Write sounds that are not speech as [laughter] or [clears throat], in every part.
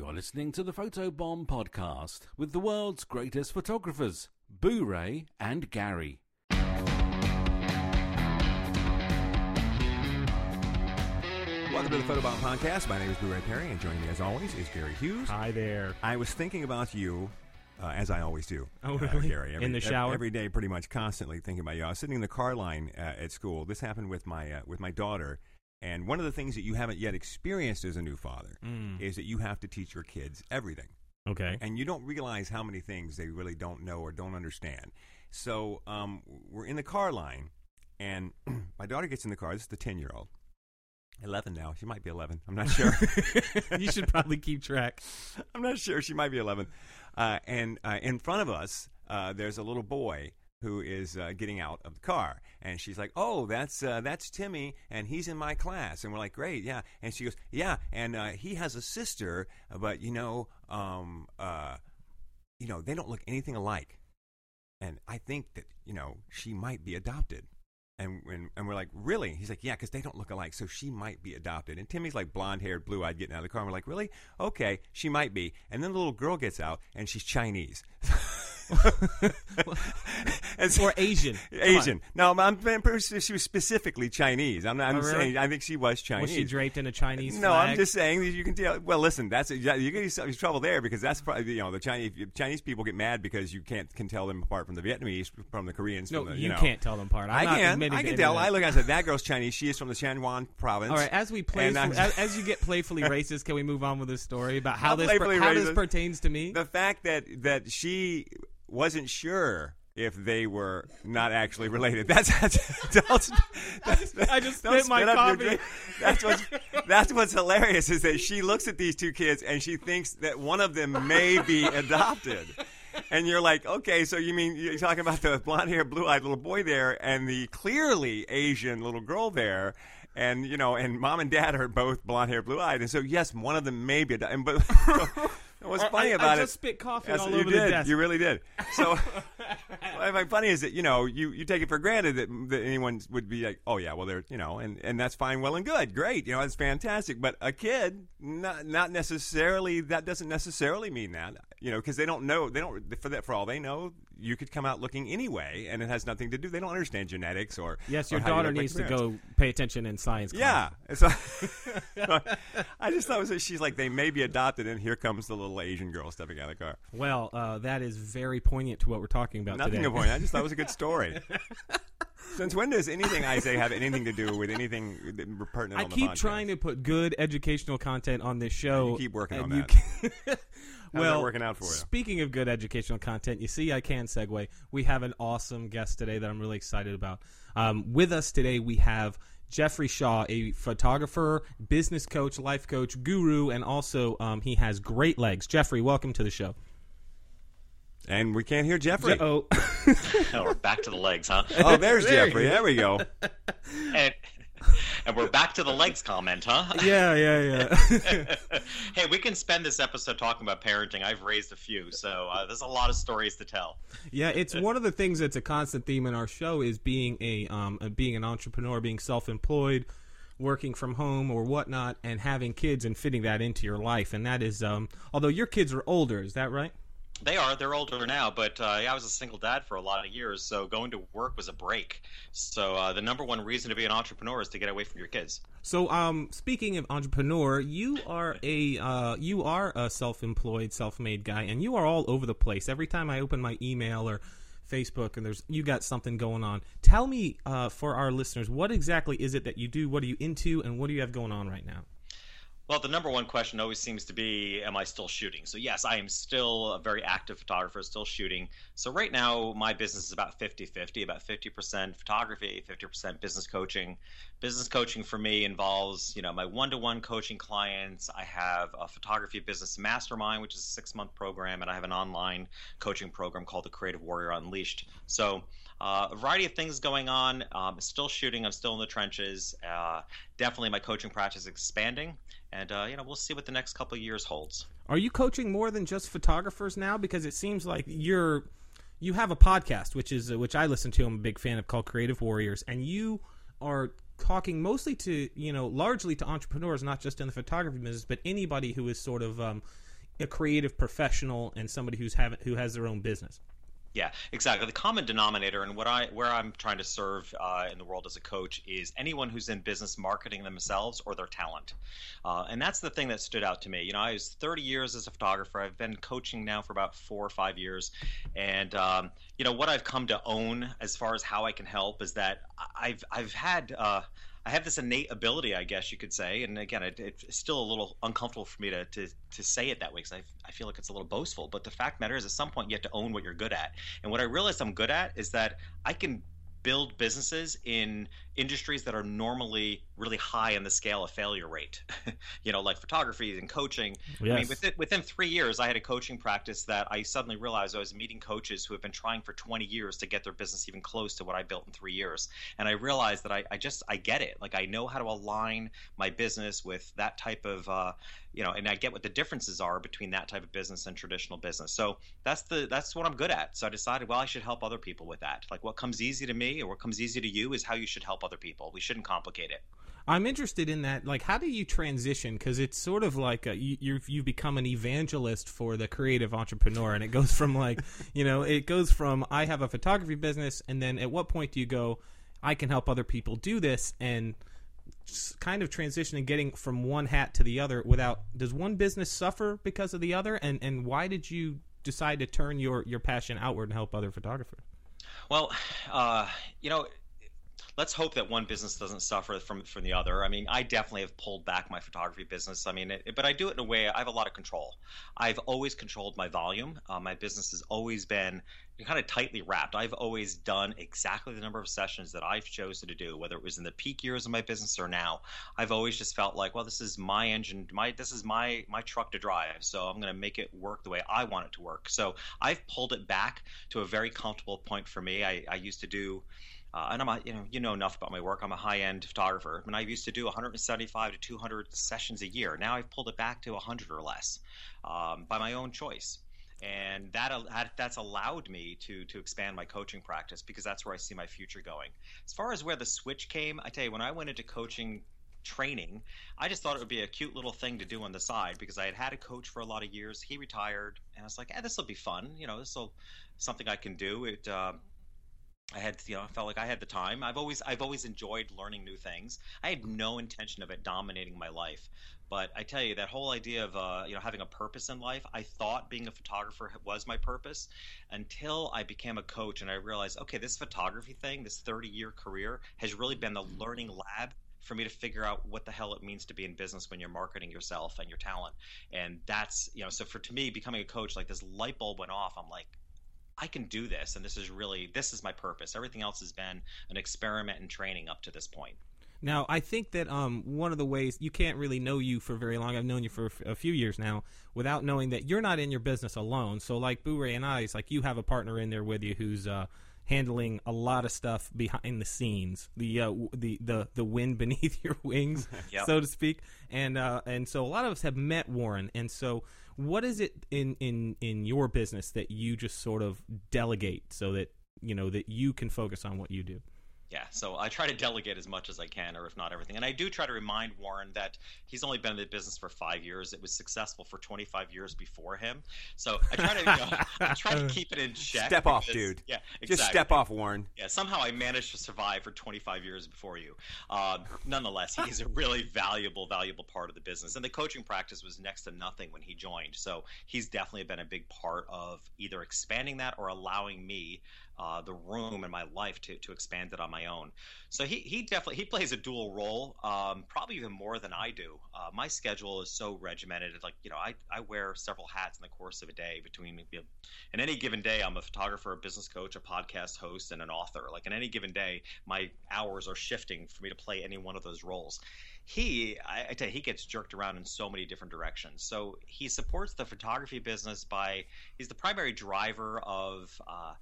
You're listening to the Photobomb podcast with the world's greatest photographers, Boo Ray and Gary. Welcome to the Photobomb Podcast. My name is Boo Ray Perry, and joining me as always is Gary Hughes. Hi there. I was thinking about you, uh, as I always do. Oh, uh, really? Gary, every, In the shower? every day, pretty much constantly thinking about you. I was sitting in the car line uh, at school. This happened with my uh, with my daughter, and one of the things that you haven't yet experienced as a new father Mm. is that you have to teach your kids everything. Okay. and you don't realize how many things they really don't know or don't understand. So um, we're in the car line, and [clears throat] my daughter gets in the car. This is the ten year old, eleven now. She might be eleven. I'm not sure. [laughs] you should probably keep track. I'm not sure. She might be 11. Uh, and uh, in front of us, uh, there's a little boy who is uh, getting out of the car, and she's like, "Oh, that's uh, that's Timmy, and he's in my class." And we're like, "Great, yeah." And she goes, "Yeah, and uh, he has a sister, but you know, um, uh, you know, they don't look anything alike." And I think that you know she might be adopted. And, and, and we're like, really? He's like, yeah, because they don't look alike, so she might be adopted. And Timmy's like blonde haired, blue eyed, getting out of the car. And we're like, really? Okay, she might be. And then the little girl gets out, and she's Chinese. [laughs] [laughs] Or Asian. Come on. Asian. No, I'm, I'm pretty sure she was specifically Chinese. I'm, not, I'm Oh, really? saying I think she was Chinese. Was she draped in a Chinese no, flag? I'm just saying that you can tell. Well, listen, that's you're getting yourself in trouble there because that's probably you know the Chinese Chinese people get mad because you can't can tell them apart from the Vietnamese from the Koreans. No, the, you, know. can't tell them apart. I'm I can. I can tell. I look. I said that [laughs] girl's Chinese. She is from the Shanwan province. All right, as we play, as, [laughs] as you get playfully racist, can we move on with this story about how this per- how this pertains to me? the fact that that she wasn't sure if they were not actually related. [laughs] That's, that's, don't, that's I just don't spit my spit up coffee. That's what's that's what's hilarious is that she looks at these two kids and she thinks that one of them may be [laughs] adopted. And you're like, okay, so you mean you're talking about the blonde haired, blue eyed little boy there and the clearly Asian little girl there. And you know, and mom and dad are both blonde haired, blue eyed, and so yes, one of them may be adopted. But [laughs] what's funny I, about I it? just spit coffee all over did. the desk. You really did. So, [laughs] what's funny is that you know you, you take it for granted that, that anyone would be like, oh yeah, well they're you know, and, and that's fine, well and good, great, you know, that's fantastic. But a kid, not not necessarily. That doesn't necessarily mean that, you know, because they don't know. They don't for that for all they know, you could come out looking anyway, and it has nothing to do. They don't understand genetics or yes, your you daughter like needs your to go pay attention in science class. Yeah. So, [laughs] I just thought it was she's like they may be adopted, and here comes the little Asian girl stepping out of the car. Well, uh, that is very poignant to what we're talking about Nothing to point. I just thought it was a good story. [laughs] Since when does anything I say have anything to do with anything pertinent I on keep podcast? trying to put good educational content on this show. You keep working on you that. [laughs] can- How's well, that working out for you? Speaking of good educational content, you see, I can segue. We have an awesome guest today that I'm really excited about. Um, with us today, we have Jeffrey Shaw, a photographer, business coach, life coach, guru, and also um, he has great legs. Jeffrey, welcome to the show. And we can't hear Jeffrey. Oh, [laughs] Oh, we're back to the legs, huh? Oh, there's [laughs] There Jeffrey. you There we go. And, [laughs] and we're back to the legs comment, huh? [laughs] yeah, yeah, yeah. [laughs] hey, we can spend this episode talking about parenting. I've raised a few, so uh, there's a lot of stories to tell. Yeah, it's one of the things that's a constant theme in our show is being a um, being an entrepreneur, being self-employed, working from home or whatnot, and having kids and fitting that into your life. And that is, um, although your kids are older, is that right? They are. They're older now, but uh, I was a single dad for a lot of years, so going to work was a break. So uh, the number one reason to be an entrepreneur is to get away from your kids. So, um, speaking of entrepreneur, you are a uh, you are a self-employed, self-made guy, and you are all over the place. Every time I open my email or Facebook, and there's you got something going on. Tell me, uh, for our listeners, what exactly is it that you do? What are you into, and what do you have going on right now? Well, the number one question always seems to be, am I still shooting? So, yes, I am still a very active photographer, still shooting. So, right now, my business is about 50 50, about 50% photography, 50% business coaching. Business coaching for me involves, you know, my one to one coaching clients. I have a photography business mastermind, which is a six month program, and I have an online coaching program called the Creative Warrior Unleashed. So, uh, a variety of things going on. Um, still shooting. I'm still in the trenches. Uh, definitely, my coaching practice is expanding, and uh, you know we'll see what the next couple years holds. Are you coaching more than just photographers now? Because it seems like you're you have a podcast, which is which I listen to. I'm a big fan of called Creative Warriors, and you are talking mostly to you know largely to entrepreneurs, not just in the photography business, but anybody who is sort of um, a creative professional and somebody who's have, who has their own business. Yeah, exactly. The common denominator and what I where I'm trying to serve uh, in the world as a coach is anyone who's in business marketing themselves or their talent, uh, and that's the thing that stood out to me. You know, I was 30 years as a photographer. I've been coaching now for about four or five years, and um, you know what I've come to own as far as how I can help is that I've I've had. Uh, I have this innate ability, I guess you could say. And again, it, it's still a little uncomfortable for me to, to, to say it that way because I, I feel like it's a little boastful. But the fact matter is, at some point, you have to own what you're good at. And what I realized I'm good at is that I can build businesses in industries that are normally really high in the scale of failure rate. [laughs] you know, like photography and coaching. Yes. I mean, within, within three years, I had a coaching practice that I suddenly realized I was meeting coaches who have been trying for 20 years to get their business even close to what I built in three years. And I realized that I, I just, I get it. Like I know how to align my business with that type of, uh, you know, and I get what the differences are between that type of business and traditional business. So that's the, that's what I'm good at. So I decided, well, I should help other people with that. Like what comes easy to me or what comes easy to you is how you should help other people. We shouldn't complicate it. I'm interested in that. Like, how do you transition? Because it's sort of like a, you, you've you've become an evangelist for the creative entrepreneur, and it goes from like, [laughs] you know, it goes from I have a photography business, and then at what point do you go, I can help other people do this, and kind of transitioning, getting from one hat to the other without. Does one business suffer because of the other, and and why did you decide to turn your your passion outward and help other photographers? Well, uh, you know, let's hope that one business doesn't suffer from from the other. I mean, I definitely have pulled back my photography business. I mean, it, but I do it in a way I have a lot of control. I've always controlled my volume. Uh, my business has always been kind of tightly wrapped. I've always done exactly the number of sessions that I've chosen to do, whether it was in the peak years of my business or now. I've always just felt like, well, this is my engine, my this is my my truck to drive, so I'm going to make it work the way I want it to work. So I've pulled it back to a very comfortable point for me. I, I used to do uh, and I'm a, you know you know enough about my work. I'm a high end photographer. I mean, I used to do 175 to 200 sessions a year. Now I've pulled it back to 100 or less um, by my own choice, and that that's allowed me to to expand my coaching practice because that's where I see my future going. As far as where the switch came, I tell you, when I went into coaching training, I just thought it would be a cute little thing to do on the side because I had had a coach for a lot of years. He retired, and I was like, "Eh, this will be fun. You know, this will something I can do." It uh, I had, you know, I felt like I had the time. I've always, I've always enjoyed learning new things. I had no intention of it dominating my life, but I tell you that whole idea of, uh, you know, having a purpose in life. I thought being a photographer was my purpose until I became a coach and I realized, okay, this photography thing, this 30 year career, has really been the learning lab for me to figure out what the hell it means to be in business when you're marketing yourself and your talent. And that's, you know, so for to me, becoming a coach, like this light bulb went off. I'm like, I can do this, and this is really this is my purpose. Everything else has been an experiment and training up to this point. Now, I think that um, one of the ways you can't really know you for very long. I've known you for a few years now, without knowing that you're not in your business alone. So, like Boo Ray and I, it's like you have a partner in there with you who's uh, handling a lot of stuff behind the scenes, the uh, the the the wind [laughs] beneath your wings, [laughs] yep. so to speak. And uh, and so a lot of us have met Warren, and so what is it in in in your business that you just sort of delegate so that you know that you can focus on what you do? Yeah, so I try to delegate as much as I can, or if not everything. And I do try to remind Warren that he's only been in the business for five years. It was successful for 25 years before him. So I try to, you know, I try to keep it in check. Step because, off, dude. Yeah, exactly. Just step off, Warren. Yeah, somehow I managed to survive for 25 years before you. Uh, nonetheless, he's a really valuable, valuable part of the business. And the coaching practice was next to nothing when he joined. So he's definitely been a big part of either expanding that or allowing me uh, the room in my life to, to expand it on my own. So he, he definitely he plays a dual role, um, probably even more than I do. Uh, my schedule is so regimented. Like you know, I, I wear several hats in the course of a day. Between you know, in any given day, I'm a photographer, a business coach, a podcast host, and an author. Like in any given day, my hours are shifting for me to play any one of those roles he I, I, tell you he gets jerked around in so many different directions so he supports the photography business by he's the primary driver of uh,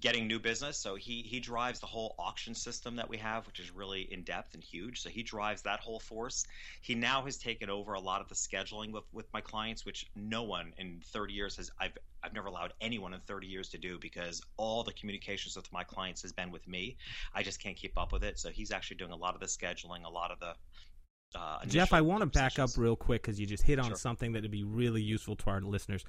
getting new business. So he he drives the whole auction system that we have, which is really in depth and huge. So he drives that whole force. He now has taken over a lot of the scheduling with, with my clients, which no one in 30 years has I've I've never allowed anyone in 30 years to do because all the communications with my clients has been with me. I just can't keep up with it. So he's actually doing a lot of the scheduling, a lot of the Uh, Jeff, I want to back up real quick because you just hit on Sure. something that would be really useful to our listeners.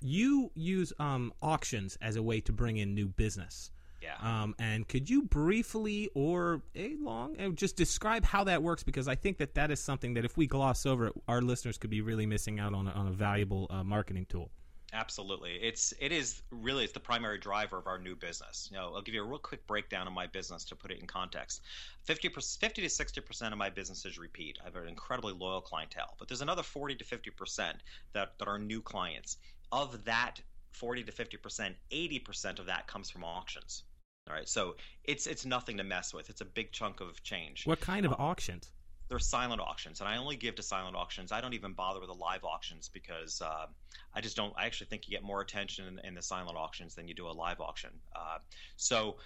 You use um, auctions as a way to bring in new business. Yeah. Um, and could you briefly or a long uh, just describe how that works? Because I think that that is something that if we gloss over it, our listeners could be really missing out on a, on a valuable uh, marketing tool. Absolutely. It's it is really it's the primary driver of our new business. You know, I'll give you a real quick breakdown of my business to put it in context. 50 50 to 60% of my business is repeat. I have an incredibly loyal clientele, but there's another 40 to 50% that that are new clients. Of that 40 to 50%, 80% of that comes from auctions. All right. So it's it's nothing to mess with. It's a big chunk of change What kind of auctions? they're silent auctions, and I only give to silent auctions. I don't even bother with the live auctions because uh, I just don't. I actually think you get more attention in, in the silent auctions than you do a live auction. Uh, so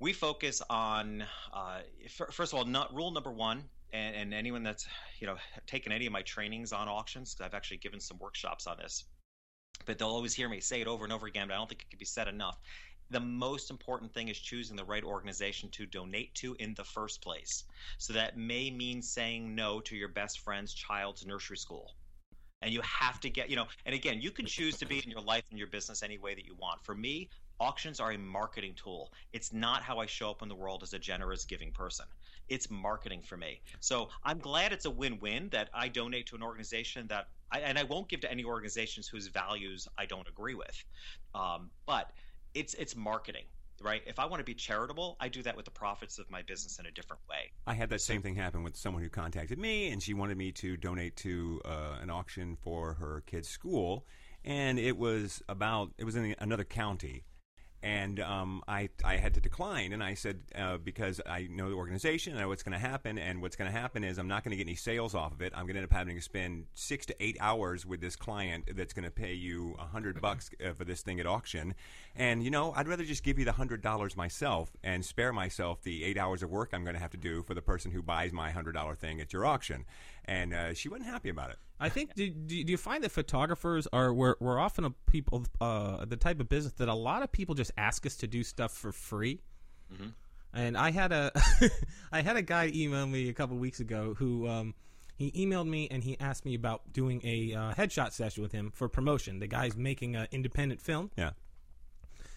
we focus on uh, f- first of all, not, rule number one. And, and anyone that's you know taken any of my trainings on auctions, because I've actually given some workshops on this, but they'll always hear me say it over and over again. But I don't think it can be said enough the most important thing is choosing the right organization to donate to in the first place. So that may mean saying no to your best friend's child's nursery school. And you have to get, you know, and again, you can choose to be in your life and your business any way that you want. For me, auctions are a marketing tool. It's not how I show up in the world as a generous, giving person. It's marketing for me. So I'm glad it's a win win that I donate to an organization that I, and I won't give to any organizations whose values I don't agree with. Um, but it's it's marketing right if i want to be charitable i do that with the profits of my business in a different way I had that same thing happen with someone who contacted me, and she wanted me to donate to uh, an auction for her kid's school, and it was about it was in another county, and um, I I had to decline, and I said uh, because I know the organization, I know what's going to happen, and what's going to happen is I'm not going to get any sales off of it. I'm going to end up having to spend six to eight hours with this client that's going to pay you a hundred bucks uh, for this thing at auction, and you know I'd rather just give you the hundred dollars myself and spare myself the eight hours of work I'm going to have to do for the person who buys my hundred dollar thing at your auction, and uh, she wasn't happy about it. I think. Do, do, do you find that photographers are we're, we're often a people uh, the type of business that a lot of people just ask us to do stuff for free. And I had a [laughs] I had a guy email me a couple weeks ago who um, he emailed me and he asked me about doing a uh, headshot session with him for promotion. The guy's making an independent film, Yeah.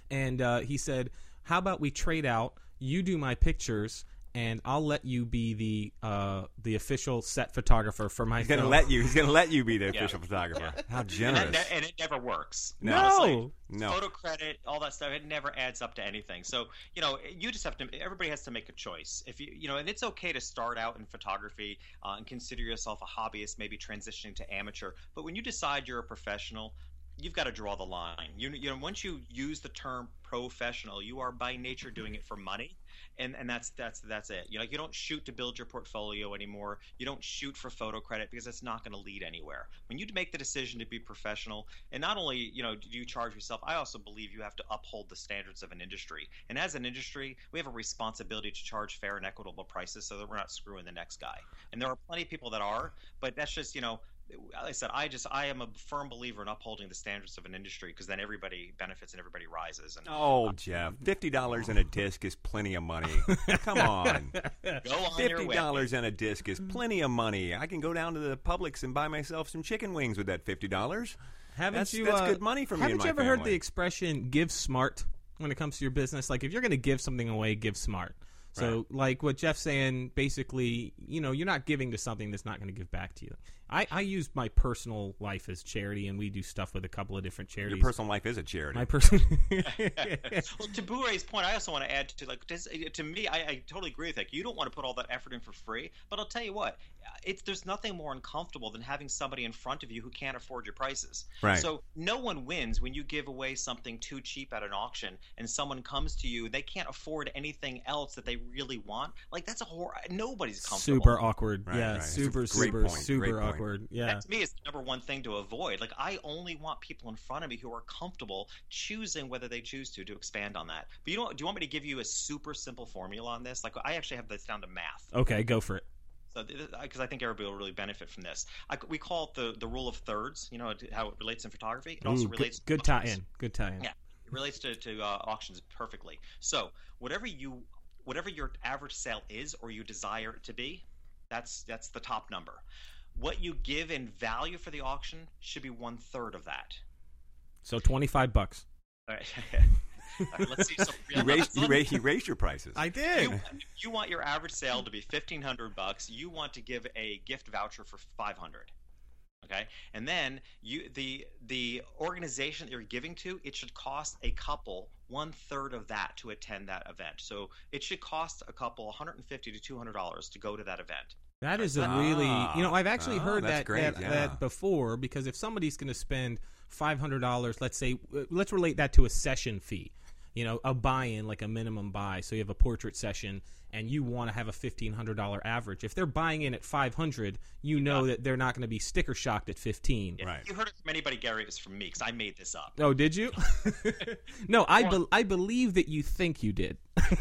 and uh, he said, "How about we trade out? You do my pictures." And I'll let you be the uh, the official set photographer for my He's going to film. let you. He's going to let you be the Yeah. official photographer. How and, generous. that, ne- and it never works No. honestly. No. photo credit all that stuff it never adds up to anything so you know you just have to everybody has to make a choice if you you know and it's okay to start out in photography uh, and consider yourself a hobbyist maybe transitioning to amateur but when you decide you're a professional you've got to draw the line you, you know once you use the term professional you are by nature doing it for money and and that's that's that's it. You know, you don't shoot to build your portfolio anymore. You don't shoot for photo credit because it's not going to lead anywhere. When you make the decision to be professional, and not only you know do you charge yourself, I also believe you have to uphold the standards of an industry. And as an industry, we have a responsibility to charge fair and equitable prices so that we're not screwing the next guy. And there are plenty of people that are, but that's just you know like I said, I just I am a firm believer in upholding the standards of an industry because then everybody benefits and everybody rises. And Oh, Jeff, fifty dollars in a disc is plenty of money. [laughs] Come on, go on your fifty dollars in a disc is plenty of money. I can go down to the Publix and buy myself some chicken wings with that fifty dollars. Haven't That's- you? that's uh, good money for me Haven't and you my ever heard the expression "give smart" when it comes to your business? Like, if you're going to give something away, give smart. So, like what Jeff's saying, basically, you know, you're not giving to something that's not going to give back to you. I, I use my personal life as charity, and we do stuff with a couple of different charities. Your personal life is a charity. my person. [laughs] [laughs] well, to Bourre's point, I also want to add to like does, to me, I, I totally agree with that. You don't want to put all that effort in for free, but I'll tell you what, it's there's nothing more uncomfortable than having somebody in front of you who can't afford your prices. Right. So no one wins when you give away something too cheap at an auction, and someone comes to you, they can't afford anything else that they really want. Like that's a hor- nobody's comfortable. super awkward. Right, yeah, right. Super, super, point, super great point. Awkward. Yeah. That to me is the number one thing to avoid. Like I only want people in front of me who are comfortable choosing whether they choose to to expand on that. But you don't. Do you want me to give you a super simple formula on this? Like I actually have this down to math. Okay, go for it. So because I think everybody will really benefit from this. I, we call it the the rule of thirds. You know how it relates in photography. It also relates. good, good to tie-in. Good tie in. Yeah, it relates to, to uh, auctions perfectly. So whatever you whatever your average sale is or you desire it to be, That's that's the top number. What you give in value for the auction should be one third of that. So twenty five bucks. All right. [laughs] All right, let's see some [laughs] He real raised, he, raised, he raised your prices. I did. you, you want your average sale to be fifteen hundred bucks. You want to give a gift voucher for five hundred. Okay, and then you the the organization that you're giving to, it should cost a couple one third of that to attend that event. So it should cost a couple 150 to 200 dollars to go to that event. That is a Ah. really, you know, I've actually Oh, heard that's that great, that, yeah. that before because if somebody's going to spend five hundred dollars, let's say, uh, let's relate that to a session fee. You know, a buy-in like a minimum buy. So you have a portrait session, and you want to have a fifteen hundred dollar average. If they're buying in at five hundred, you know that they're not going to be sticker shocked at fifteen. If Right. you heard it from anybody, Gary, it was from me because I made this up. Oh, did you? [laughs] no, I be- I believe that you think you did. [laughs]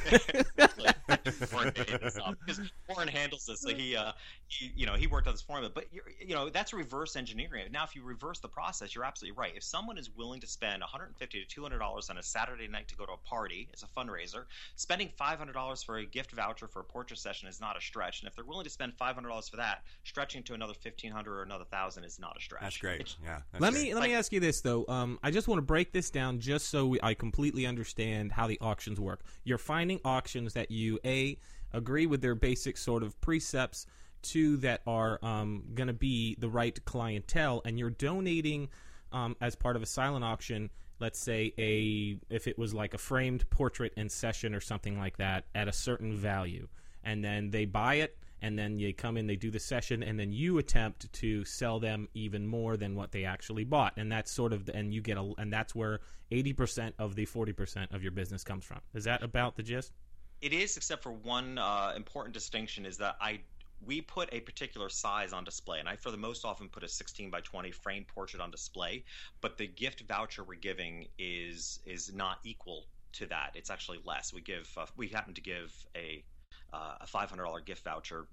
Warren made this up because Warren handles this. So he, uh, he, you know, he worked on this formula. But you're, you know, that's reverse engineering. Now, if you reverse the process, you're absolutely right. If someone is willing to spend 150 to 200 dollars on a Saturday night to go to a party as a fundraiser, spending 500 dollars for a gift voucher for a portrait session is not a stretch. And if they're willing to spend 500 dollars for that, stretching to another 1500 or another thousand is not a stretch. That's great. It's- Yeah. that's let great. me let me ask you this though. Um, I just want to break this down just so we, I completely understand how the auctions work. You're finding auctions that you a agree with their basic sort of precepts, two that are um, going to be the right clientele, and you're donating um, as part of a silent auction. Let's say a if it was like a framed portrait in session or something like that at a certain value, and then they buy it and then they come in, they do the session, and then you attempt to sell them even more than what they actually bought, and that's sort of, and you get a, and that's where eighty percent of the forty percent of your business comes from. Is that about the gist? It is, except for one uh, important distinction is that I we put a particular size on display, and I for the most often put a 16 by 20 framed portrait on display. But the gift voucher we're giving is is not equal to that. It's actually less. We give uh, we happen to give a uh, a $500 gift voucher.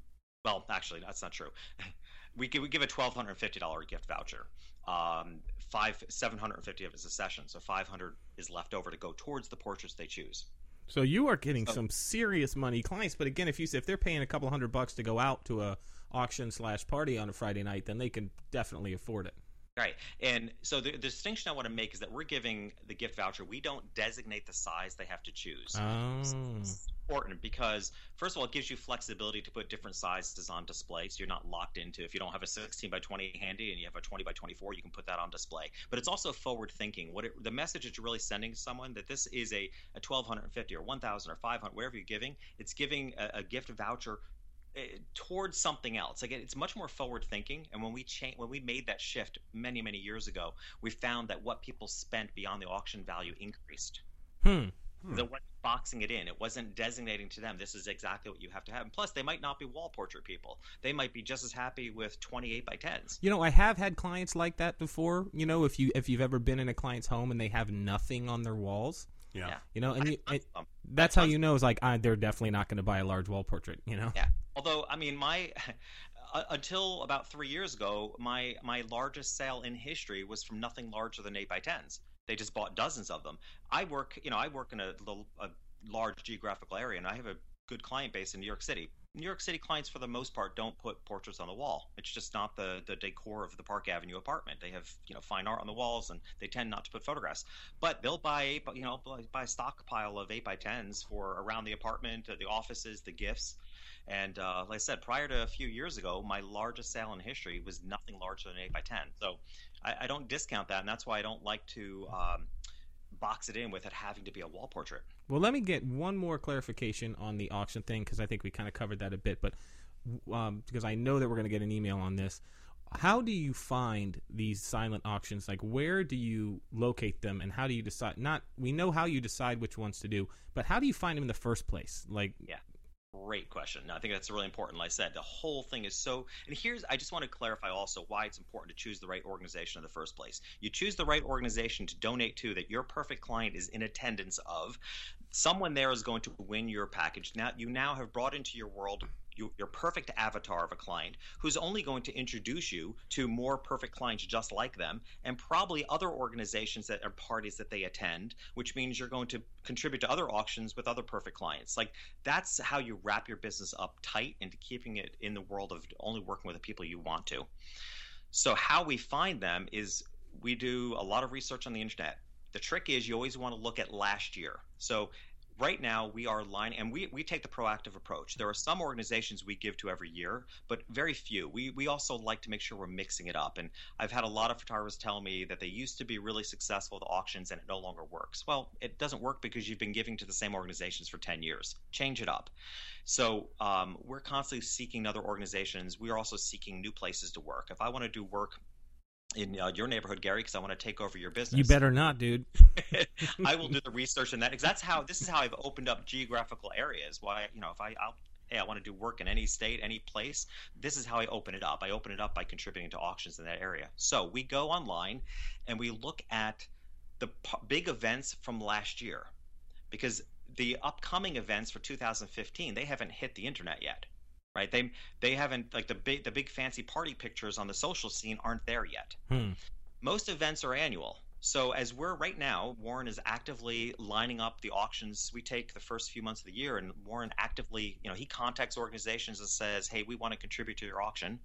Well, actually, that's not true. [laughs] we give we give a $1,250 gift voucher. Um, five 750 of it is a session, so 500 is left over to go towards the portraits they choose. So you are getting So- some serious money clients, but again, if you if they're paying a couple hundred bucks to go out to a auction slash party on a Friday night, then they can definitely afford it. Right. And so the, the distinction I want to make is that we're giving the gift voucher, we don't designate the size they have to choose. Oh, It's important because, first of all, it gives you flexibility to put different sizes on display. So you're not locked into, if you don't have a 16 by 20 handy and you have a 20 by 24, you can put that on display. But it's also forward thinking. What it, the message that you're really sending to someone that this is a, a 1250 or 1000 or 500, wherever you're giving, it's giving a, a gift voucher towards something else. Again, it's much more forward thinking. And when we cha- when we made that shift many many years ago, we found that what people spent beyond the auction value increased. hmm. They weren't boxing it in. It wasn't designating to them this is exactly what you have to have. And plus, they might not be wall portrait people. They might be just as happy with 28 by 10s. You know, I have had clients like that before. You know, if you if you've ever been in a client's home and they have nothing on their walls, Yeah. Yeah. you know, and you, I- it, um, that's how you know is like ah, they're definitely not going to buy a large wall portrait. You know. Yeah. Although, I mean, my [laughs] until about three years ago, my my largest sale in history was from nothing larger than eight by tens. They just bought dozens of them. I work, you know, I work in a, a large geographical area, and I have a good client base in New York City. New York City clients, for the most part, don't put portraits on the wall. It's just not the, the decor of the Park Avenue apartment. They have you know fine art on the walls, and they tend not to put photographs. But they'll buy you know buy- a stockpile of eight by tens for around the apartment, the offices, the gifts. And uh, like I said, prior to a few years ago, my largest sale in history was nothing larger than eight by ten. So I, I don't discount that, and that's why I don't like to um, box it in with it having to be a wall portrait. Well, let me get one more clarification on the auction thing because I think we kind of covered that a bit, but um, because I know that we're going to get an email on this. How do you find these silent auctions? Like, where do you locate them, and how do you decide? Not we know how you decide which ones to do, but how do you find them in the first place? Like, Great question. I think that's really important. Like I said, the whole thing is so. And here's, I just want to clarify also why it's important to choose the right organization in the first place. You choose the right organization to donate to that your perfect client is in attendance of. Someone there is going to win your package. Now, you now have brought into your world you, your perfect avatar of a client who's only going to introduce you to more perfect clients just like them and probably other organizations that are parties that they attend which means you're going to contribute to other auctions with other perfect clients. Like that's how you wrap your business up tight into keeping it in the world of only working with the people you want to. So how we find them is we do a lot of research on the internet. The trick is you always want to look at last year. So right now we are lining and we, we take the proactive approach. There are some organizations we give to every year but very few. We, we also like to make sure we're mixing it up and i've had a lot of photographers tell me that they used to be really successful with auctions and it no longer works. Well it doesn't work because you've been giving to the same organizations for 10 years. Change it up. So um, we're constantly seeking other organizations. We are also seeking new places to work. If i want to do work in uh, your neighborhood, Gary, because I want to take over your business. You better not, dude. [laughs] I will do the research in that because that's how this is how I've opened up geographical areas. Why you know if I I'll, hey I want to do work in any state, any place. This is how I open it up. I open it up by contributing to auctions in that area. So we go online and we look at the p- big events from last year because the upcoming events for 2015 they haven't hit the internet yet right? They they haven't like the big the big fancy party pictures on the social scene aren't there yet. Hmm. Most events are annual. So as we're right now, Warren is actively lining up the auctions. We take the first few months of the year, and Warren actively, you know, he contacts organizations and says, "Hey, we want to contribute to your auction,"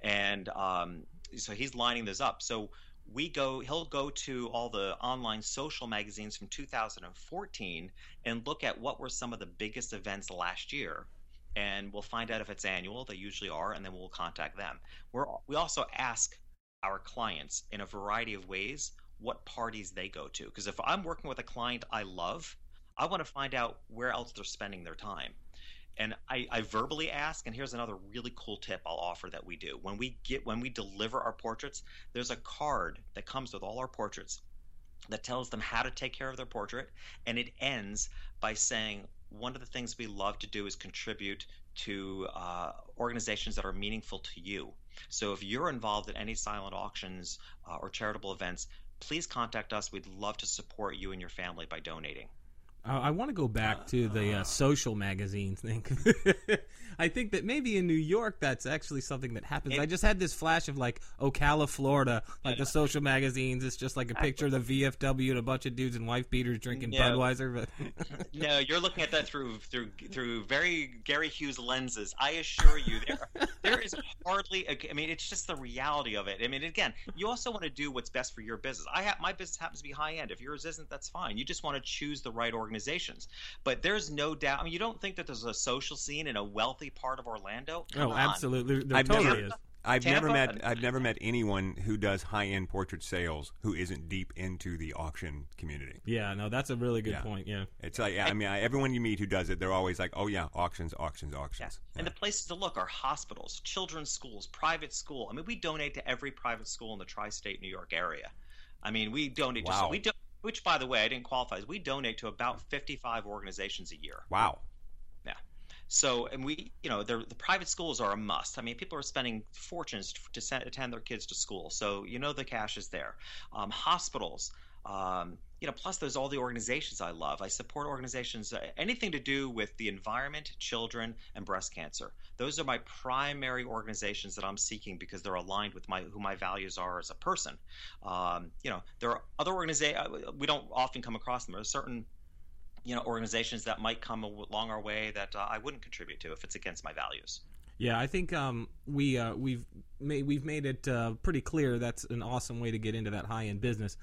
and um, so he's lining those up. So we go he'll go to all the online social magazines from 2014 and look at what were some of the biggest events last year and we'll find out if it's annual. They usually are, and then we'll contact them. We're, we also ask our clients in a variety of ways what parties they go to. Because if I'm working with a client I love, I want to find out where else they're spending their time. And I, I verbally ask, and here's another really cool tip I'll offer that we do. When we get when we deliver our portraits, there's a card that comes with all our portraits that tells them how to take care of their portrait, and it ends by saying one of the things we love to do is contribute to uh, organizations that are meaningful to you. So if you're involved in any silent auctions uh, or charitable events, please contact us. We'd love to support you and your family by donating. Uh, I want to go back to the uh, social magazine thing. [laughs] I think that maybe in New York that's actually something that happens. It- I just had this flash of like Ocala, Florida, like the social magazines. It's just like a picture of the VFW and a bunch of dudes in wife beaters drinking Yeah. Budweiser. But [laughs] No, you're looking at that through through through very Gary Hughes lenses. I assure you, there there is hardly. A, I mean, it's just the reality of it. I mean, again, you also want to do what's best for your business. I have my business happens to be high end. If yours isn't, that's fine. You just want to choose the right organizations. But there's no doubt. I mean, you don't think that there's a social scene in a wealthy part of Orlando? Oh, Come oh, on. absolutely, there I've totally never- is. I've never met I've never met anyone who does high end portrait sales who isn't deep into the auction community. Yeah, no, that's a really good Yeah. point. Yeah. It's like I mean I, everyone you meet who does it, they're always like, oh yeah, auctions, auctions, Yeah. auctions. And the places to look are hospitals, children's schools, private school. I mean, we donate to every private school in the tri-state New York area. I mean, we donate Wow. to we do, which by the way, I didn't qualify. We donate to about 55 organizations a year. wow. Yeah. So, and we, you know, the the private schools are a must. I mean, people are spending fortunes to send, attend their kids to school, so you know the cash is there. Um, hospitals, um, you know, plus there's all the organizations I love. I support organizations, uh, anything to do with the environment, children, and breast cancer. Those are my primary organizations that I'm seeking because they're aligned with my who my values are as a person. Um, you know, there are other organizations we don't often come across them. There are certain you know organizations that might come along our way that uh, I wouldn't contribute to if it's against my values. Yeah, I think um, we uh, we've made we've made it uh, pretty clear that's an awesome way to get into that high end business.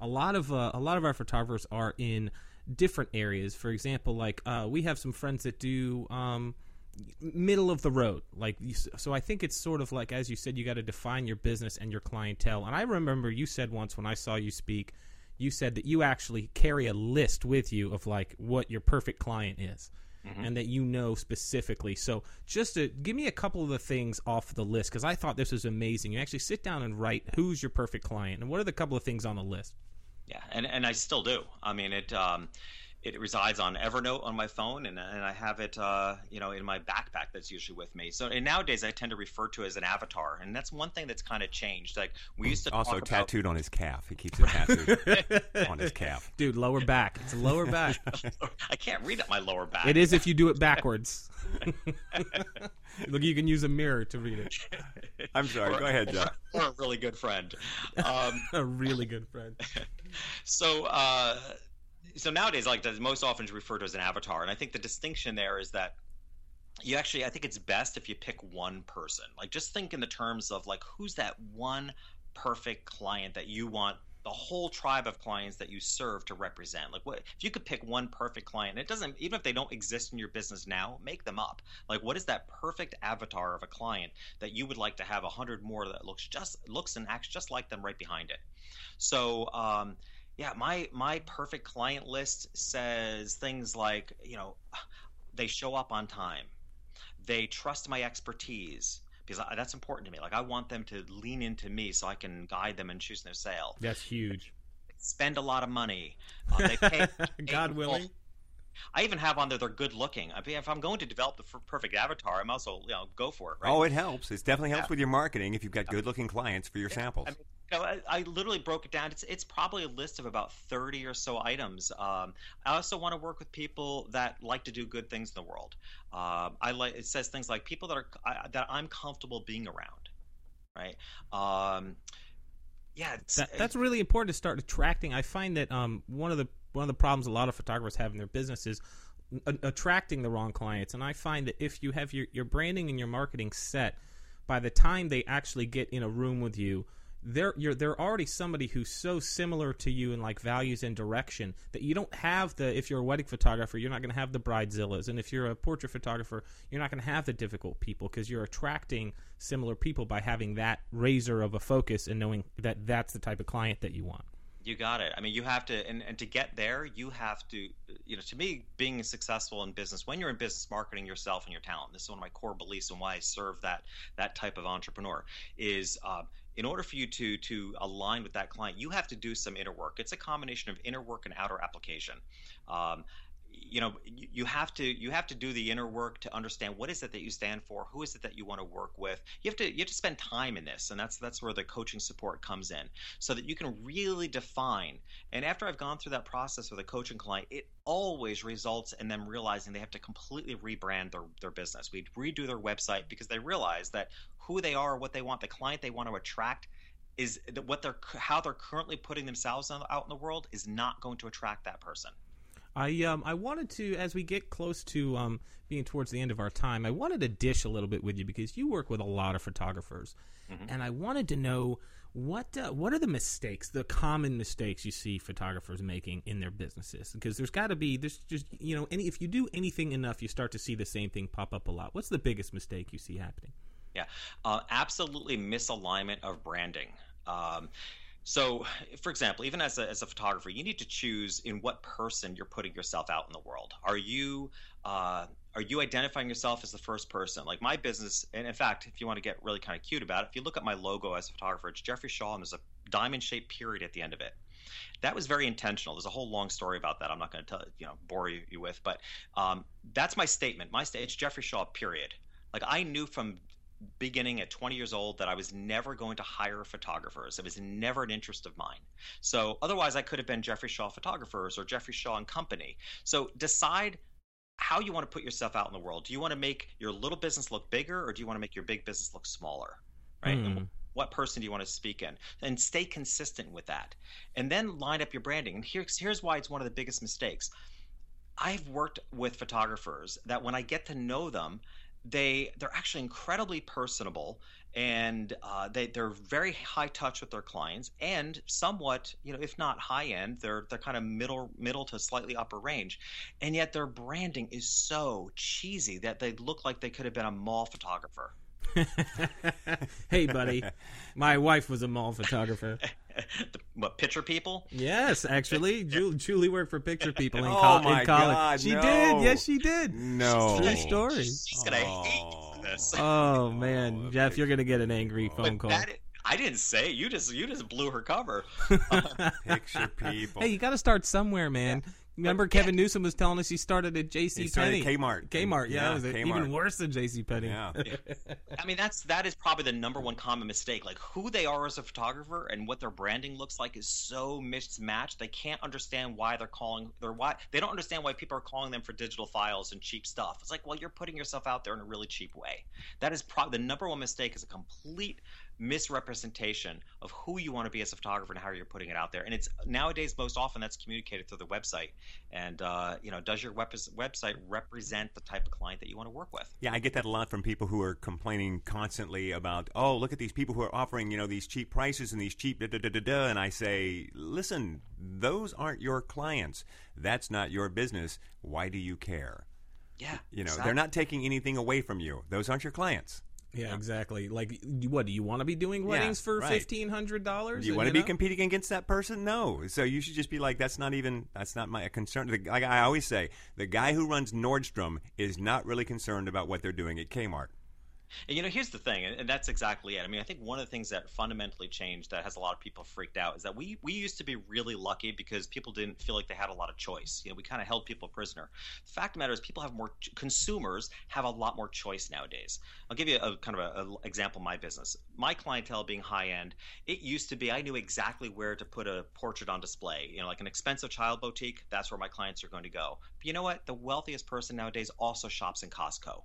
A lot of uh, a lot of our photographers are in different areas. For example, like uh, we have some friends that do um, middle of the road. Like so, I think it's sort of like as you said, you got to define your business and your clientele. And I remember you said once when I saw you speak, you said that you actually carry a list with you of like what your perfect client is. And that you know specifically. So, just to give me a couple of the things off the list, because I thought this was amazing. You actually sit down and write who's your perfect client and what are the couple of things on the list. Yeah, and and I still do. I mean, it. Um, it resides on Evernote on my phone, and, and I have it, uh, you know, in my backpack that's usually with me. So and nowadays I tend to refer to it as an avatar, and that's one thing that's kind of changed. Like we used to Also talk about- tattooed on his calf. He keeps it tattooed [laughs] on his calf. Dude, lower back. It's lower back. [laughs] I can't read at my lower back. it is if you do it backwards. [laughs] Look, you can use a mirror to read it. I'm sorry. Go ahead, Jeff. Or a really good friend. Um, A really good friend. so uh, so nowadays like that's most often referred to as an avatar and i think the distinction there is that you actually i think it's best if you pick one person. Like just think in the terms of like who's that one perfect client that you want the whole tribe of clients that you serve to represent? Like what if you could pick one perfect client it doesn't even if they don't exist in your business now make them up. Like what is that perfect avatar of a client that you would like to have a hundred more that looks just looks and acts just like them right behind it? So um, yeah, my my perfect client list says things like you know they show up on time, they trust my expertise because I, that's important to me. Like I want them to lean into me so I can guide them and choose their sale. That's huge. Spend a lot of money. [laughs] Uh, they pay, God pay- willing. I even have on there they're good looking. I mean, if I'm going to develop the f- perfect avatar, I'm also you know go for it. Right? Oh, it helps. It definitely helps Yeah. with your marketing if you've got good-looking clients for your samples. I mean, you know, I, I literally broke it down. It's it's probably a list of about thirty or so items. Um, I also want to work with people that like to do good things in the world. Um, I like it says things like people that are I, that I'm comfortable being around, right? Um, yeah, it's, That, that's really important to start attracting. I find that um, one of the one of the problems a lot of photographers have in their business is a- attracting the wrong clients. And I find that if you have your, your branding and your marketing set, by the time they actually get in a room with you, they're you're they're already somebody who's so similar to you in like values and direction that you don't have the if you're a wedding photographer you're not going to have the bridezillas and if you're a portrait photographer you're not going to have the difficult people because you're attracting similar people by having that razor of a focus and knowing that that's the type of client that you want You got it. I mean, you have to, and, and to get there, you have to, you know, to me, being successful in business, when you're in business marketing yourself and your talent, this is one of my core beliefs and why I serve that that type of entrepreneur is. Um, in order for you to to align with that client, you have to do some inner work. It's a combination of inner work and outer application. Um, you know you have to you have to do the inner work to understand what is it that you stand for who is it that you want to work with. You have to you have to spend time in this and that's that's where the coaching support comes in so that you can really define. And after i've gone through that process with a coaching client it always results in them realizing they have to completely rebrand their, their business. We redo their website because they realize that who they are what they want the client they want to attract is what they're how they're currently putting themselves out in the world is not going to attract that person I um I wanted to as we get close to um being towards the end of our time, I wanted to dish a little bit with you because you work with a lot of photographers, and I wanted to know what uh, what are the mistakes, the common mistakes you see photographers making in their businesses? Because there's got to be there's just you know any if you do anything enough, you start to see the same thing pop up a lot. What's the biggest mistake you see happening? Yeah, uh, absolutely misalignment of branding. Um, so, for example, even as a, as a photographer, you need to choose in what person you're putting yourself out in the world. Are you uh, are you identifying yourself as the first person? Like my business, and in fact, if you want to get really kind of cute about it, if you look at my logo as a photographer, it's Jeffrey Shaw, and there's a diamond shaped period at the end of it. That was very intentional. There's a whole long story about that. I'm not going to tell you know bore you, with, but um, that's my statement. My sta- it's Jeffrey Shaw. Period. Like I knew from beginning at 20 years old that I was never going to hire photographers. It was never an interest of mine. So otherwise, I could have been Jeffrey Shaw Photographers or Jeffrey Shaw and Company. So decide how you want to put yourself out in the world. Do you want to make your little business look bigger or do you want to make your big business look smaller? Right? And hmm. what person do you want to speak in? And stay consistent with that. And then line up your branding. And here's here's why it's one of the biggest mistakes. I've worked with photographers that when I get to know them, they they're actually incredibly personable and uh, they they're very high touch with their clients and somewhat you know if not high end they're they're kind of middle middle to slightly upper range. And yet their branding is so cheesy that they look like they could have been a mall photographer [laughs] hey, buddy, my wife was a mall photographer. the, what picture people Yes, actually, [laughs] Ju- Julie worked for Picture People in, Oh, col- my in college. God, she no. did. Yes, she did. No. True story. she's gonna hate this Oh man, Oh, Jeff, you're gonna get an angry phone call. that I didn't say you just you just blew her cover [laughs] Picture people. Hey, you got to start somewhere, man. Remember, Kevin Newsom was telling us he started at J.C. He started Penney. Kmart. Kmart, yeah, Yeah, that was it. even worse than J.C. Penney. Yeah. [laughs] I mean, that's that is probably the number one common mistake. Like who they are as a photographer and what their branding looks like is so mismatched. They can't understand why they're calling. They're why they don't understand why people are calling them for digital files and cheap stuff. It's like, well, you're putting yourself out there in a really cheap way. That is probably the number one mistake. Is a complete misrepresentation of who you want to be as a photographer and how you're putting it out there. And it's nowadays most often that's communicated through the website. And uh, you know, does your web- website represent the type of client that you want to work with? Yeah, I get that a lot from people who are complaining constantly about, oh, look at these people who are offering, you know, these cheap prices and these cheap da da da da da. And I say, listen, those aren't your clients. That's not your business. Why do you care? Yeah, You know, exactly. they're not taking anything away from you. Those aren't your clients. Yeah, exactly. Like, what do you want to be doing Yeah, weddings for fifteen hundred dollars? You want to be competing against that person? No. So you should just be like, that's not even, that's not my concern. The, like I always say, the guy who runs Nordstrom is not really concerned about what they're doing at Kmart. And you know, here's the thing, and that's exactly it. I mean, I think one of the things that fundamentally changed that has a lot of people freaked out is that we we used to be really lucky because people didn't feel like they had a lot of choice. You know, we kind of held people prisoner. The fact of the matter is, people have more consumers have a lot more choice nowadays. I'll give you a kind of a, a example. of My business, my clientele being high end, it used to be I knew exactly where to put a portrait on display. You know, like an expensive child boutique, that's where my clients are going to go. But you know what? The wealthiest person nowadays also shops in Costco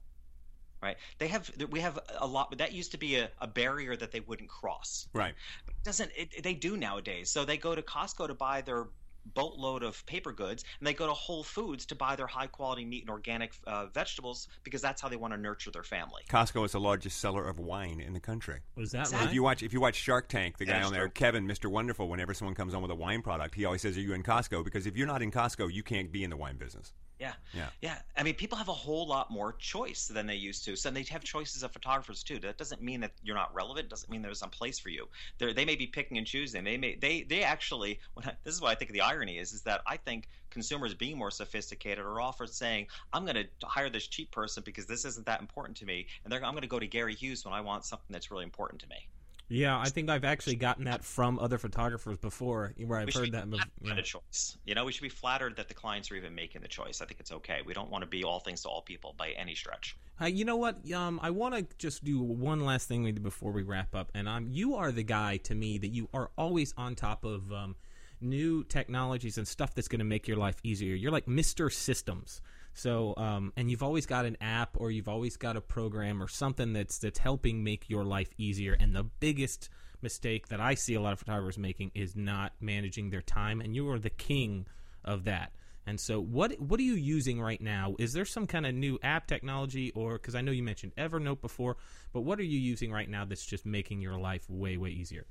right? They have we have a lot, but that used to be a, a barrier that they wouldn't cross. Right. It doesn't it, they do nowadays? So they go to Costco to buy their boatload of paper goods, and they go to Whole Foods to buy their high quality meat and organic uh, vegetables because that's how they want to nurture their family. Costco is the largest seller of wine in the country. Was that Exactly. right? If you watch if you watch Shark Tank, the guy That's on there, true. Kevin, Mr. Wonderful, whenever someone comes on with a wine product, he always says, "Are you in Costco?" Because if you're not in Costco, you can't be in the wine business. Yeah. Yeah. Yeah. I mean, people have a whole lot more choice than they used to. So they have choices of photographers too. That doesn't mean that you're not relevant. Doesn't mean there's some place for you. They're, they may be picking and choosing. They may they they actually. When I, this is what I think the irony is. Is that I think consumers being more sophisticated are often saying, "I'm going to hire this cheap person because this isn't that important to me," and they're, I'm going to go to Gary Hughes when I want something that's really important to me. Yeah, I think I've actually gotten that from other photographers before, where I've heard that. by yeah. the choice. You know, we should be flattered that the clients are even making the choice. I think it's okay. We don't want to be all things to all people by any stretch. Uh, you know what? Um, I want to just do one last thing with you before we wrap up, and um, you are the guy to me that you are always on top of um, new technologies and stuff that's going to make your life easier. You're like Mister Systems. So, um, and you've always got an app or you've always got a program or something that's that's helping make your life easier. And the biggest mistake that I see a lot of photographers making is not managing their time, and you are the king of that. And so, what what are you using right now? Is there some kind of new app technology, or because I know you mentioned Evernote before, but what are you using right now that's just making your life way way easier?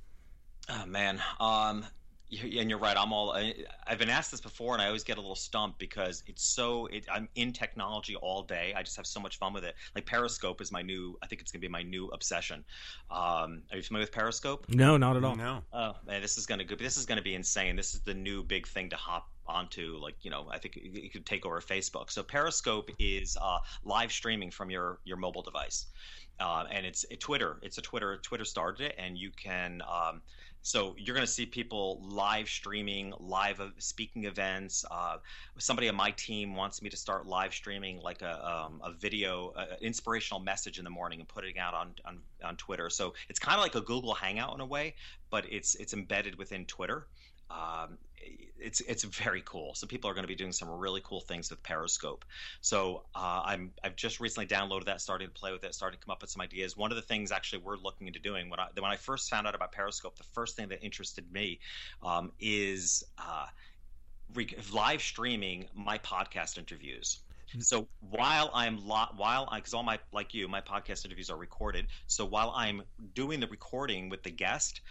Oh man, um, and you're right. I'm all. I, I've been asked this before, and I always get a little stumped because it's so. It, I'm in technology all day. I just have so much fun with it. Like Periscope is my new. I think it's gonna be my new obsession. Um, are you familiar with Periscope? No, not at all. No. Oh man, this is gonna go. This is gonna be insane. This is the new big thing to hop onto. Like you know, I think it, it could take over Facebook. So Periscope is uh, live streaming from your your mobile device, uh, and it's a Twitter. It's a Twitter. Twitter started it, and you can. Um, so you're going to see people live streaming, live speaking events. Uh, somebody on my team wants me to start live streaming like a, um, a video, inspirational message in the morning and putting it out on, on, on Twitter. So it's kind of like a Google Hangout in a way, but it's it's embedded within Twitter. Um, it's it's very cool. So people are going to be doing some really cool things with Periscope. So uh, I'm I've just recently downloaded that, started to play with it, started to come up with some ideas. One of the things actually we're looking into doing when I when I first found out about Periscope, the first thing that interested me um, is uh, re- live streaming my podcast interviews. So while I'm lo- while I because all my like you my podcast interviews are recorded. So while I'm doing the recording with the guest,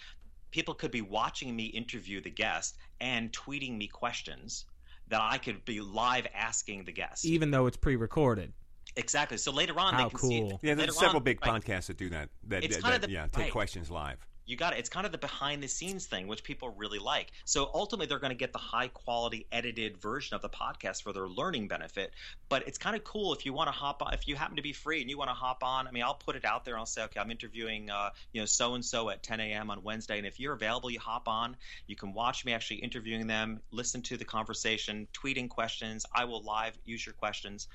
people could be watching me interview the guest and tweeting me questions that I could be live asking the guest. Even though it's pre-recorded. Exactly. So later on, How they can see. cool. Yeah, later there's several on- big right. podcasts that do that. That, It's that- kind of that- the- yeah, take right. questions live. You got it. It's kind of the behind the scenes thing, which people really like. So ultimately, they're going to get the high quality edited version of the podcast for their learning benefit. But it's kind of cool if you want to hop on, if you happen to be free and you want to hop on. I mean, I'll put it out there. I'll say, okay, I'm interviewing, uh, you know, so and so at 10 a.m. on Wednesday, and if you're available, you hop on. You can watch me actually interviewing them, listen to the conversation, tweeting questions. I will live use your questions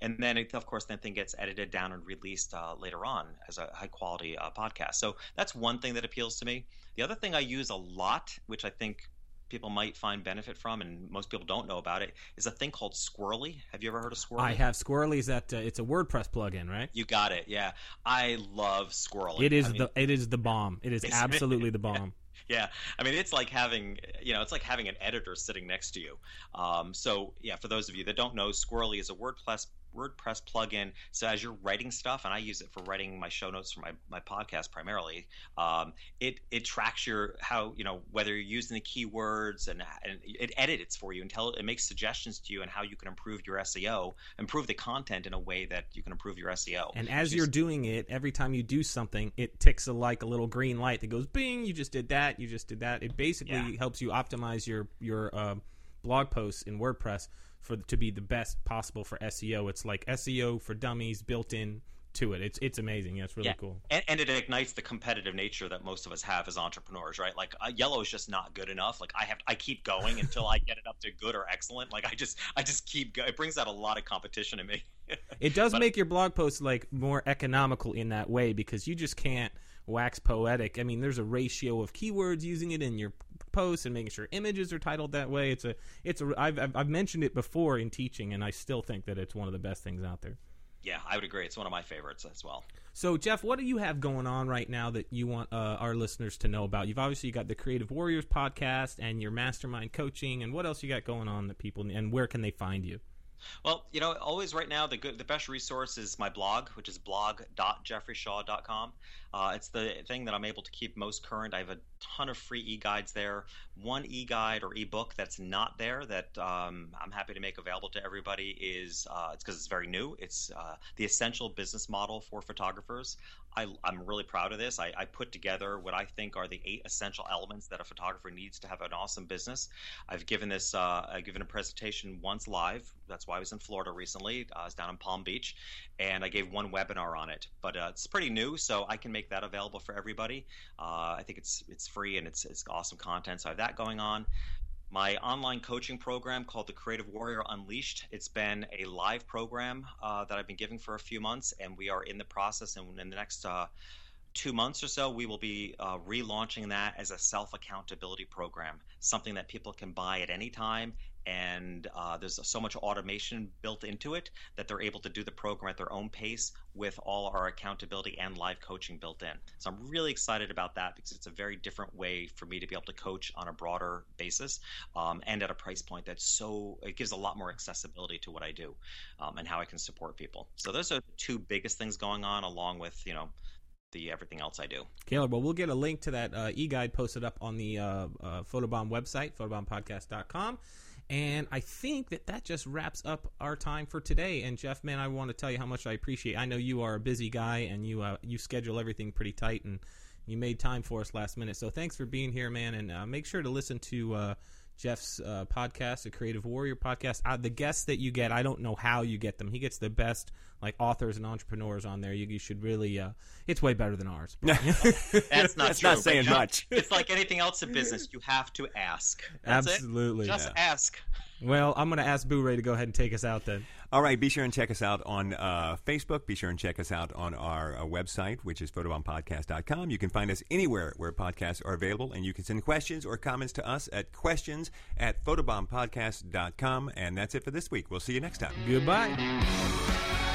and then it, of course that thing gets edited down and released uh, later on as a high quality uh, podcast. So that's one thing that appeals to me. The other thing i use a lot which i think people might find benefit from and most people don't know about it is a thing called Squirrly. Have you ever heard of Squirrly? I have. Squirrly. Is that uh, it's a WordPress plugin, right? you got it. Yeah. I love Squirrly. It is I mean, the it is the bomb. It is [laughs] absolutely the bomb. [laughs] yeah. I mean it's like having you know it's like having an editor sitting next to you. Um, so yeah for those of you that don't know Squirrly is a wordpress wordpress plugin so as you're writing stuff and i use it for writing my show notes for my, my podcast primarily um, it it tracks your how you know whether you're using the keywords and, and it edits for you and tell it makes suggestions to you and how you can improve your seo improve the content in a way that you can improve your seo And as you're doing it, every time you do something, it ticks a, like a little green light that goes bing. You just did that. You just did that. It basically Yeah. helps you optimize your your uh, blog posts in WordPress for to be the best possible for SEO. It's like SEO for dummies built in to it. It's it's amazing. Yeah, it's really Yeah. cool. and, and it ignites the competitive nature that most of us have as entrepreneurs right like uh, yellow is just not good enough like i have i keep going until i get it up to good or excellent like i just i just keep go- it brings out a lot of competition in me [laughs] It does But- make your blog post like more economical in that way because you just can't wax poetic. I mean, there's a ratio of keywords using it in your posts and making sure images are titled that way. It's a it's a I've I've, mentioned it before in teaching, and I still think that it's one of the best things out there. yeah i would agree it's one of my favorites as well So, Jeff, what do you have going on right now that you want uh, our listeners to know about? You've obviously got the Creative Warriors podcast and your mastermind coaching, and what else you got going on that people and where can they find you? Well, you know, always right now the good, the best resource is my blog, which is blog.jeffreyshaw.com. Uh, it's the thing that I'm able to keep most current. I have a ton of free e-guides there. One e-guide or e-book that's not there that um, I'm happy to make available to everybody is uh, it's because it's very new. It's uh, the essential business model for photographers. I, I'm really proud of this. I, I put together what I think are the eight essential elements that a photographer needs to have an awesome business. I've given this, uh, I've given a presentation once live. That's why I was in Florida recently. Uh, I was down in Palm Beach, and I gave one webinar on it. But uh, it's pretty new, so I can make that available for everybody. Uh, I think it's it's free and it's it's awesome content. So I have that going on my online coaching program called the Creative Warrior Unleashed. It's been a live program uh, that I've been giving for a few months, and we are in the process. And in the next uh, two months or so, we will be uh, relaunching that as a self accountability program, something that people can buy at any time. And uh, there's so much automation built into it that they're able to do the program at their own pace with all our accountability and live coaching built in. So I'm really excited about that because it's a very different way for me to be able to coach on a broader basis um, and at a price point that's so it gives a lot more accessibility to what I do um, and how I can support people. So those are the two biggest things going on, along with you know the everything else I do. Caleb, well, we'll get a link to that uh, e-guide posted up on the uh, uh, Photobomb website, photobombpodcast.com. And I think that that just wraps up our time for today. And Jeff, man, I want to tell you how much I appreciate. I know you are a busy guy and you uh, you schedule everything pretty tight, and you made time for us last minute. So thanks for being here, man. And uh, make sure to listen to uh, Jeff's uh, podcast, the Creative Warrior podcast. Uh, the guests that you get, I don't know how you get them. He gets the best like authors and entrepreneurs on there. You, you should really. Uh, it's way better than ours. [laughs] That's not [laughs] That's true. not saying much. It's like anything else in business. You have to ask. That's it. Absolutely. Just ask. Well, I'm going to ask Boo Ray to go ahead and take us out then. All right, be sure and check us out on uh, Facebook. Be sure and check us out on our uh, website, which is photobombpodcast.com. You can find us anywhere where podcasts are available, and you can send questions or comments to us at questions at photobombpodcast.com. And that's it for this week. We'll see you next time. Goodbye.